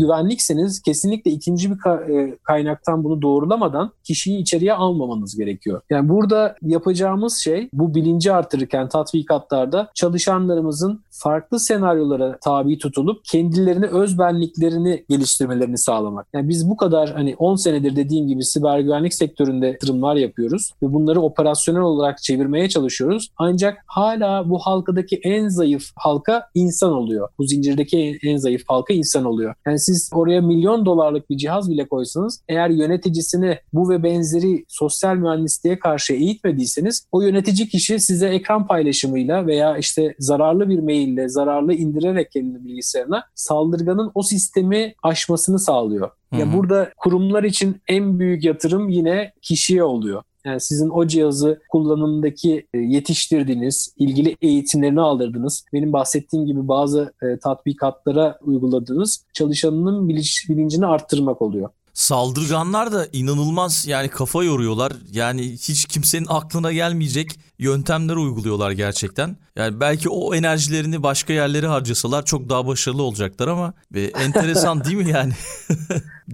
güvenlikseniz kesinlikle ikinci bir e, kaynaktan bunu doğrulamadan kişiyi içeriye almamanız gerekiyor. Yani burada yapacağımız şey bu bilinci artırırken tatbikatlarda çalışanlarımızın farklı senaryolara tabi tutulup kendilerini öz benliklerini geliştirmelerini sağlamak. Yani biz bu kadar hani 10 senedir dediğim gibi siber güvenlik sektöründe yatırımlar yapıyoruz ve bunları operasyonel olarak çevirmeye çalışıyoruz. Ancak hala bu halkadaki en zayıf halka insan oluyor. Bu zincirdeki en zayıf halka insan oluyor. Yani siz oraya milyon dolarlık bir cihaz bile koysanız eğer yöneticisini bu ve benzeri sosyal mühendisliğe karşı eğitmediyseniz o yönetici kişi size ekran paylaşımıyla veya işte zararlı bir maille, zararlı indirerek kendi bilgisayarına saldırganın o sistemi aşmasını sağlıyor. Ya burada kurumlar için en büyük yatırım yine kişiye oluyor. Yani sizin o cihazı kullanımdaki e, yetiştirdiğiniz, ilgili eğitimlerini aldırdınız. Benim bahsettiğim gibi bazı e, tatbikatlara uyguladığınız çalışanının bilinç, bilincini arttırmak oluyor. Saldırganlar da inanılmaz yani kafa yoruyorlar. Yani hiç kimsenin aklına gelmeyecek yöntemler uyguluyorlar gerçekten. Yani belki o enerjilerini başka yerlere harcasalar çok daha başarılı olacaklar ama ve enteresan değil mi yani?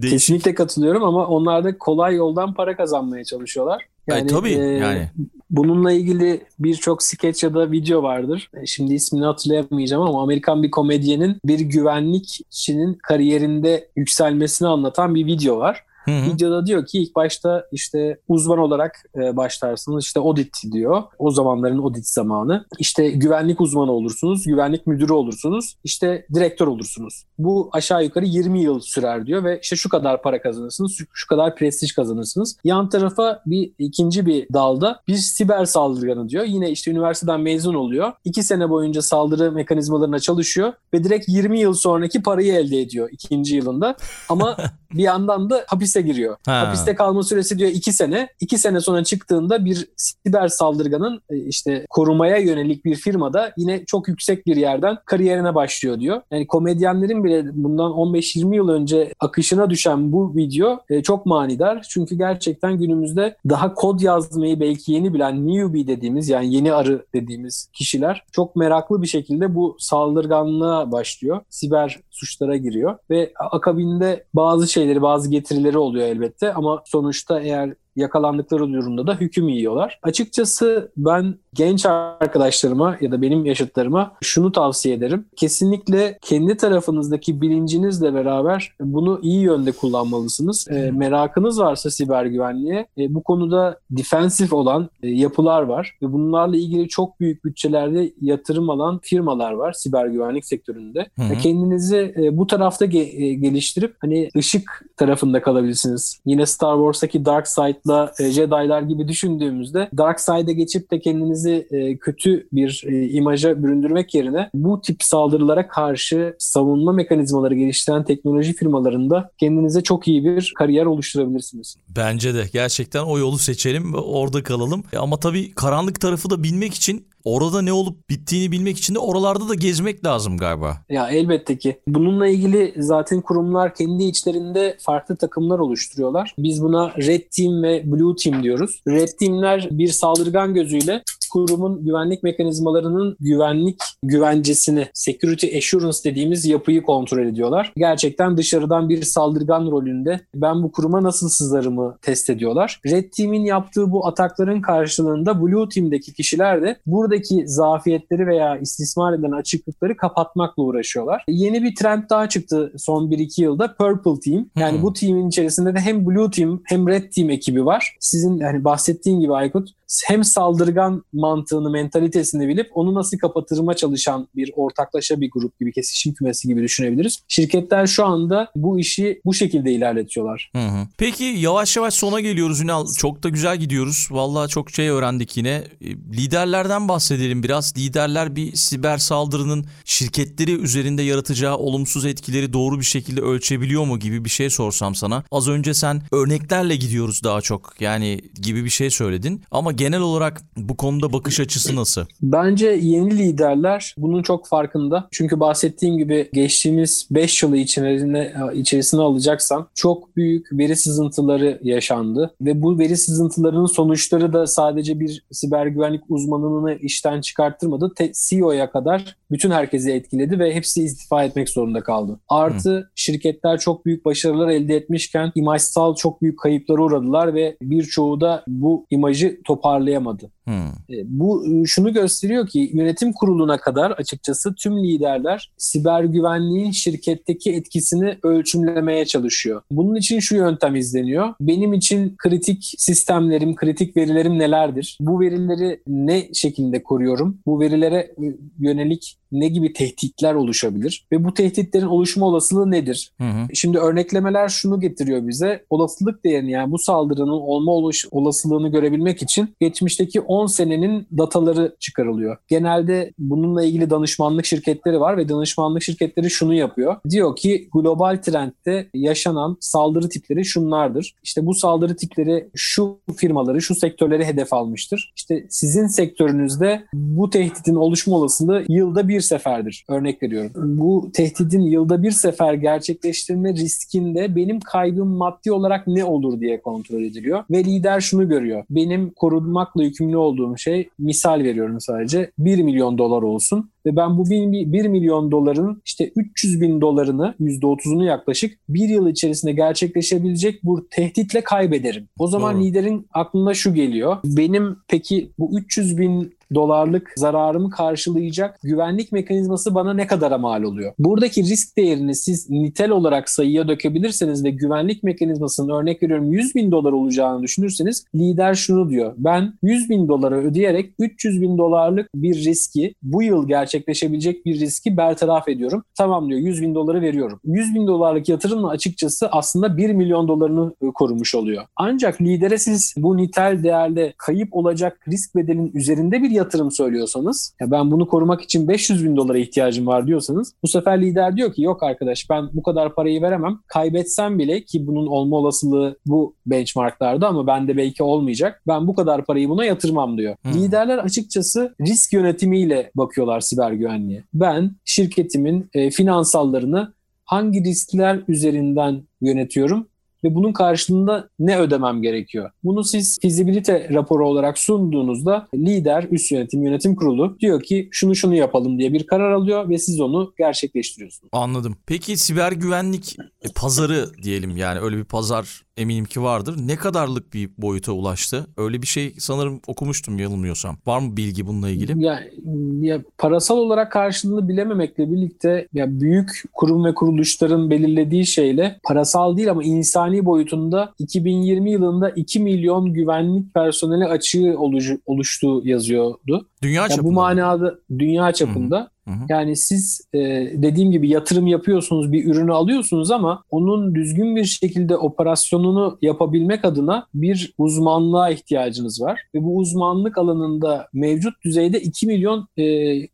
Kesinlikle katılıyorum ama onlar da kolay yoldan para kazanmaya çalışıyorlar. Yani, Ay, tabii e, yani. Bununla ilgili birçok skeç ya da video vardır. E, şimdi ismini hatırlayamayacağım ama Amerikan bir komedyenin bir güvenlikçinin kariyerinde yükselmesini anlatan bir video var. Hı hı. Videoda diyor ki ilk başta işte uzman olarak e, başlarsınız işte audit diyor. O zamanların audit zamanı. İşte güvenlik uzmanı olursunuz, güvenlik müdürü olursunuz, işte direktör olursunuz. Bu aşağı yukarı 20 yıl sürer diyor ve işte şu kadar para kazanırsınız, şu, şu kadar prestij kazanırsınız. Yan tarafa bir ikinci bir dalda bir siber saldırganı diyor. Yine işte üniversiteden mezun oluyor. İki sene boyunca saldırı mekanizmalarına çalışıyor ve direkt 20 yıl sonraki parayı elde ediyor ikinci yılında. Ama bir yandan da hapise giriyor. Ha. Hapiste kalma süresi diyor iki sene. İki sene sonra çıktığında bir siber saldırganın e, işte korumaya yönelik bir firmada yine çok yüksek bir yerden kariyerine başlıyor diyor. Yani komedyenlerin bile bundan 15-20 yıl önce akışına düşen bu video e, çok manidar. Çünkü gerçekten günümüzde daha kod yazmayı belki yeni bilen newbie dediğimiz yani yeni arı dediğimiz kişiler çok meraklı bir şekilde bu saldırganlığa başlıyor. Siber suçlara giriyor ve akabinde bazı şeyleri bazı getirileri oluyor elbette. Ama sonuçta eğer yakalandıkları durumda da hüküm yiyorlar. Açıkçası ben genç arkadaşlarıma ya da benim yaşıtlarıma şunu tavsiye ederim. Kesinlikle kendi tarafınızdaki bilincinizle beraber bunu iyi yönde kullanmalısınız. E, merakınız varsa siber güvenliğe e, bu konuda defensif olan e, yapılar var ve bunlarla ilgili çok büyük bütçelerde yatırım alan firmalar var siber güvenlik sektöründe. Hı hı. Kendinizi e, bu tarafta ge- e, geliştirip hani ışık tarafında kalabilirsiniz. Yine Star Wars'taki Dark Side'la e, Jedi'lar gibi düşündüğümüzde Dark Side'e geçip de kendinizi e, kötü bir e, imaja büründürmek yerine bu tip saldırılara karşı savunma mekanizmaları geliştiren teknoloji firmalarında kendinize çok iyi bir kariyer oluşturabilirsiniz. Bence de gerçekten o yolu seçelim ve orada kalalım. Ama tabii karanlık tarafı da bilmek için orada ne olup bittiğini bilmek için de oralarda da gezmek lazım galiba. Ya elbette ki. Bununla ilgili zaten kurumlar kendi içlerinde farklı takımlar oluşturuyorlar. Biz buna Red Team ve Blue Team diyoruz. Red Team'ler bir saldırgan gözüyle kurumun güvenlik mekanizmalarının güvenlik güvencesini, security assurance dediğimiz yapıyı kontrol ediyorlar. Gerçekten dışarıdan bir saldırgan rolünde ben bu kuruma nasıl sızarımı test ediyorlar. Red Team'in yaptığı bu atakların karşılığında Blue Team'deki kişiler de buradaki zafiyetleri veya istismar eden açıklıkları kapatmakla uğraşıyorlar. Yeni bir trend daha çıktı son 1-2 yılda Purple Team. Yani hmm. bu team'in içerisinde de hem Blue Team hem Red Team ekibi var. Sizin yani bahsettiğin gibi Aykut hem saldırgan mantığını, mentalitesini bilip onu nasıl kapatırma çalışan bir ortaklaşa bir grup gibi, kesişim kümesi gibi düşünebiliriz. Şirketler şu anda bu işi bu şekilde ilerletiyorlar. Hı hı. Peki yavaş yavaş sona geliyoruz Ünal. Çok da güzel gidiyoruz. Vallahi çok şey öğrendik yine. E, liderlerden bahsedelim biraz. Liderler bir siber saldırının şirketleri üzerinde yaratacağı olumsuz etkileri doğru bir şekilde ölçebiliyor mu gibi bir şey sorsam sana. Az önce sen örneklerle gidiyoruz daha çok yani gibi bir şey söyledin. Ama genel olarak bu konuda bakış açısı nasıl? Bence yeni liderler bunun çok farkında. Çünkü bahsettiğim gibi geçtiğimiz 5 yılı içerisine, içerisine alacaksan çok büyük veri sızıntıları yaşandı ve bu veri sızıntılarının sonuçları da sadece bir siber güvenlik uzmanını işten çıkarttırmadı. CEO'ya kadar bütün herkesi etkiledi ve hepsi istifa etmek zorunda kaldı. Artı Hı. şirketler çok büyük başarılar elde etmişken imajsal çok büyük kayıplara uğradılar ve birçoğu da bu imajı toparlayamadı. Hmm. Bu e, şunu gösteriyor ki yönetim kuruluna kadar açıkçası tüm liderler siber güvenliğin şirketteki etkisini ölçümlemeye çalışıyor. Bunun için şu yöntem izleniyor. Benim için kritik sistemlerim, kritik verilerim nelerdir? Bu verileri ne şekilde koruyorum? Bu verilere yönelik ne gibi tehditler oluşabilir ve bu tehditlerin oluşma olasılığı nedir? Hı hı. Şimdi örneklemeler şunu getiriyor bize. Olasılık değerini yani bu saldırının olma olasılığını görebilmek için geçmişteki 10 senenin dataları çıkarılıyor. Genelde bununla ilgili danışmanlık şirketleri var ve danışmanlık şirketleri şunu yapıyor. Diyor ki global trendte yaşanan saldırı tipleri şunlardır. İşte bu saldırı tipleri şu firmaları, şu sektörleri hedef almıştır. İşte sizin sektörünüzde bu tehditin oluşma olasılığı yılda bir seferdir. Örnek veriyorum. Bu tehdidin yılda bir sefer gerçekleştirme riskinde benim kaybım maddi olarak ne olur diye kontrol ediliyor. Ve lider şunu görüyor. Benim korunmakla yükümlü olduğum şey misal veriyorum sadece 1 milyon dolar olsun ve ben bu 1 milyon doların işte 300 bin dolarını %30'unu yaklaşık bir yıl içerisinde gerçekleşebilecek bu tehditle kaybederim. O zaman Doğru. liderin aklına şu geliyor. Benim peki bu 300 bin dolarlık zararımı karşılayacak güvenlik mekanizması bana ne kadara mal oluyor? Buradaki risk değerini siz nitel olarak sayıya dökebilirseniz ve güvenlik mekanizmasının örnek veriyorum 100 bin dolar olacağını düşünürseniz lider şunu diyor. Ben 100 bin dolara ödeyerek 300 bin dolarlık bir riski bu yıl gerçekleşebilecek bir riski bertaraf ediyorum. Tamam diyor 100 bin doları veriyorum. 100 bin dolarlık yatırımla açıkçası aslında 1 milyon dolarını e, korumuş oluyor. Ancak lidere siz bu nitel değerde kayıp olacak risk bedelin üzerinde bir yatırım söylüyorsanız ya ben bunu korumak için 500 bin dolara ihtiyacım var diyorsanız bu sefer lider diyor ki yok arkadaş ben bu kadar parayı veremem. Kaybetsem bile ki bunun olma olasılığı bu benchmarklarda ama bende belki olmayacak. Ben bu kadar parayı buna yatırmam diyor. Hmm. Liderler açıkçası risk yönetimiyle bakıyorlar siber güvenliğe. Ben şirketimin e, finansallarını hangi riskler üzerinden yönetiyorum ve bunun karşılığında ne ödemem gerekiyor? Bunu siz fizibilite raporu olarak sunduğunuzda lider, üst yönetim, yönetim kurulu diyor ki şunu şunu yapalım diye bir karar alıyor ve siz onu gerçekleştiriyorsunuz. Anladım. Peki siber güvenlik e, pazarı diyelim yani öyle bir pazar eminim ki vardır. Ne kadarlık bir boyuta ulaştı? Öyle bir şey sanırım okumuştum yanılmıyorsam. Var mı bilgi bununla ilgili? Ya, ya parasal olarak karşılığını bilememekle birlikte ya büyük kurum ve kuruluşların belirlediği şeyle parasal değil ama insani boyutunda 2020 yılında 2 milyon güvenlik personeli açığı oluştuğu yazıyordu. Dünya çapında. bu manada dünya çapında. Hı-hı. Yani siz e, dediğim gibi yatırım yapıyorsunuz, bir ürünü alıyorsunuz ama onun düzgün bir şekilde operasyonunu yapabilmek adına bir uzmanlığa ihtiyacınız var. Ve bu uzmanlık alanında mevcut düzeyde 2 milyon e,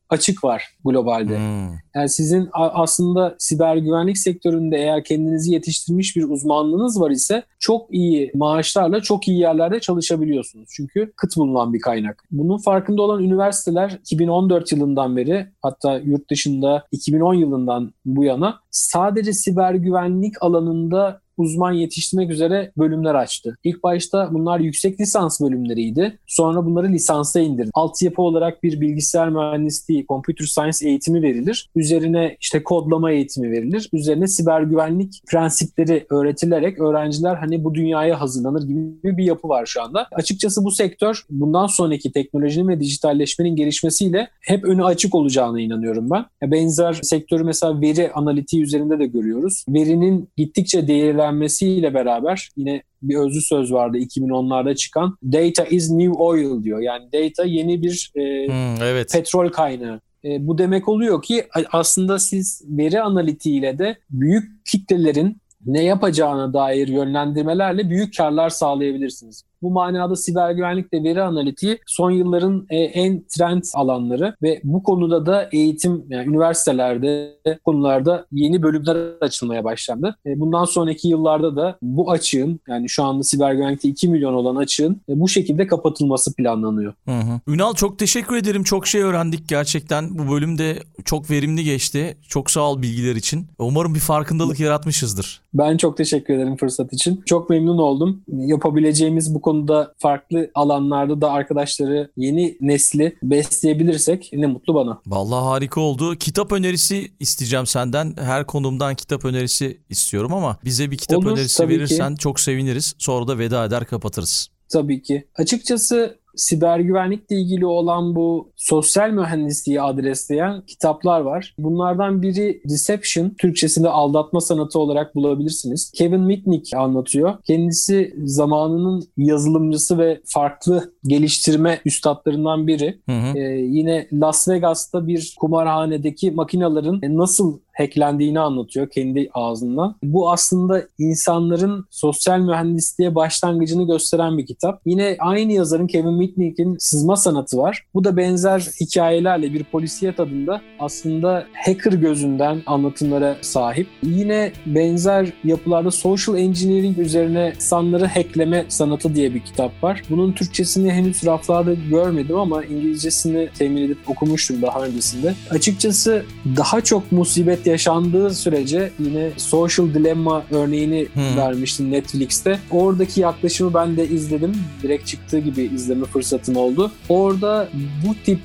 açık var globalde. Hmm. Yani sizin aslında siber güvenlik sektöründe eğer kendinizi yetiştirmiş bir uzmanlığınız var ise çok iyi maaşlarla çok iyi yerlerde çalışabiliyorsunuz. Çünkü kıt bulunan bir kaynak. Bunun farkında olan üniversiteler 2014 yılından beri hatta yurt dışında 2010 yılından bu yana sadece siber güvenlik alanında uzman yetiştirmek üzere bölümler açtı. İlk başta bunlar yüksek lisans bölümleriydi. Sonra bunları lisansa indirdi. Altyapı olarak bir bilgisayar mühendisliği, computer science eğitimi verilir. Üzerine işte kodlama eğitimi verilir. Üzerine siber güvenlik prensipleri öğretilerek öğrenciler hani bu dünyaya hazırlanır gibi bir yapı var şu anda. Açıkçası bu sektör bundan sonraki teknolojinin ve dijitalleşmenin gelişmesiyle hep önü açık olacağına inanıyorum ben. Benzer sektörü mesela veri analitiği üzerinde de görüyoruz. Verinin gittikçe değerlenmesi öğrenmesiyle beraber yine bir özlü söz vardı 2010'larda çıkan data is new oil diyor. Yani data yeni bir e, hmm, evet. petrol kaynağı. E, bu demek oluyor ki aslında siz veri analitiğiyle de büyük kitlelerin ne yapacağına dair yönlendirmelerle büyük karlar sağlayabilirsiniz. Bu manada siber güvenlik ve veri analitiği son yılların e, en trend alanları ve bu konuda da eğitim yani üniversitelerde konularda yeni bölümler açılmaya başlandı. E, bundan sonraki yıllarda da bu açığın yani şu anda siber güvenlikte 2 milyon olan açığın e, bu şekilde kapatılması planlanıyor. Hı hı. Ünal çok teşekkür ederim. Çok şey öğrendik gerçekten. Bu bölümde çok verimli geçti. Çok sağ ol bilgiler için. Umarım bir farkındalık yaratmışızdır. Ben çok teşekkür ederim fırsat için. Çok memnun oldum. Yapabileceğimiz bu konuda farklı alanlarda da arkadaşları yeni nesli besleyebilirsek ne mutlu bana. Vallahi harika oldu. Kitap önerisi isteyeceğim senden. Her konumdan kitap önerisi istiyorum ama bize bir kitap Olur, önerisi verirsen ki. çok seviniriz. Sonra da veda eder kapatırız. Tabii ki. Açıkçası siber güvenlikle ilgili olan bu sosyal mühendisliği adresleyen kitaplar var. Bunlardan biri Deception, Türkçesinde aldatma sanatı olarak bulabilirsiniz. Kevin Mitnick anlatıyor. Kendisi zamanının yazılımcısı ve farklı geliştirme üstadlarından biri. Hı hı. Ee, yine Las Vegas'ta bir kumarhanedeki makinaların nasıl hacklendiğini anlatıyor kendi ağzından. Bu aslında insanların sosyal mühendisliğe başlangıcını gösteren bir kitap. Yine aynı yazarın Kevin Mitnick'in Sızma Sanatı var. Bu da benzer hikayelerle bir polisiyet adında aslında hacker gözünden anlatımlara sahip. Yine benzer yapılarda social engineering üzerine insanları hackleme sanatı diye bir kitap var. Bunun Türkçesini henüz raflarda görmedim ama İngilizcesini temin edip okumuştum daha öncesinde. Açıkçası daha çok musibet yaşandığı sürece yine Social Dilemma örneğini hmm. vermiştim Netflix'te. Oradaki yaklaşımı ben de izledim. Direkt çıktığı gibi izleme fırsatım oldu. Orada bu tip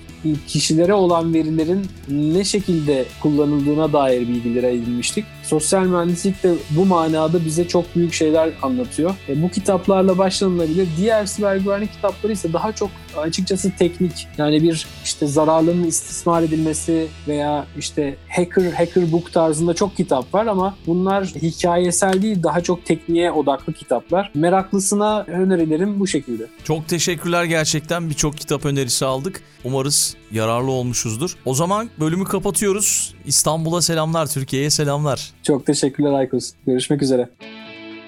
kişilere olan verilerin ne şekilde kullanıldığına dair bilgilere edinmiştik. Sosyal mühendislik de bu manada bize çok büyük şeyler anlatıyor. E, bu kitaplarla başlanılabilir. Diğer siber güvenlik kitapları ise daha çok açıkçası teknik. Yani bir işte zararlının istismar edilmesi veya işte hacker hacker book tarzında çok kitap var ama bunlar hikayesel değil daha çok tekniğe odaklı kitaplar. Meraklısına önerilerim bu şekilde. Çok teşekkürler gerçekten birçok kitap önerisi aldık. Umarız yararlı olmuşuzdur. O zaman bölümü kapatıyoruz. İstanbul'a selamlar, Türkiye'ye selamlar. Çok teşekkürler Aykos. Görüşmek üzere.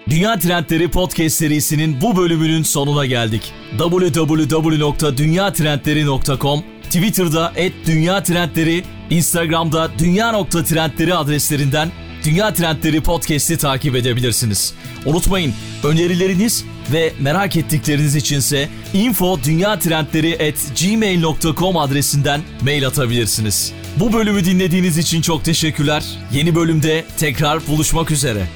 Dünya Trendleri Podcast serisinin bu bölümünün sonuna geldik. www.dünyatrendleri.com Twitter'da @dünya_trendleri, Instagram'da dünya.trendleri adreslerinden Dünya Trendleri Podcast'i takip edebilirsiniz. Unutmayın önerileriniz ve merak ettikleriniz içinse info gmail.com adresinden mail atabilirsiniz. Bu bölümü dinlediğiniz için çok teşekkürler. Yeni bölümde tekrar buluşmak üzere.